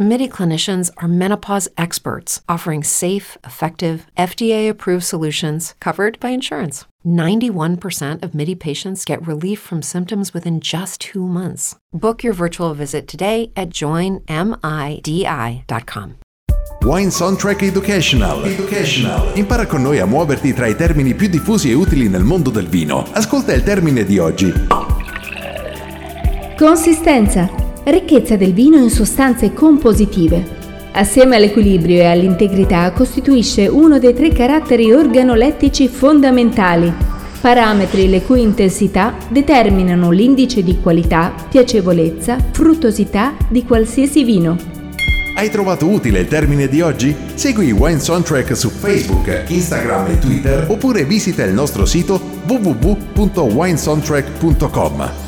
MIDI clinicians are menopause experts offering safe, effective, FDA approved solutions covered by insurance. 91% of MIDI patients get relief from symptoms within just two months. Book your virtual visit today at joinmidi.com. Wine Soundtrack Educational. Educational. Impara con noi a muoverti tra i termini più diffusi e utili nel mondo del vino. Ascolta il termine di oggi. Consistenza. Ricchezza del vino in sostanze compositive. Assieme all'equilibrio e all'integrità costituisce uno dei tre caratteri organolettici fondamentali, parametri le cui intensità determinano l'indice di qualità, piacevolezza, fruttosità di qualsiasi vino. Hai trovato utile il termine di oggi? Segui Wine Soundtrack su Facebook, Instagram e Twitter oppure visita il nostro sito www.winesoundtrack.com.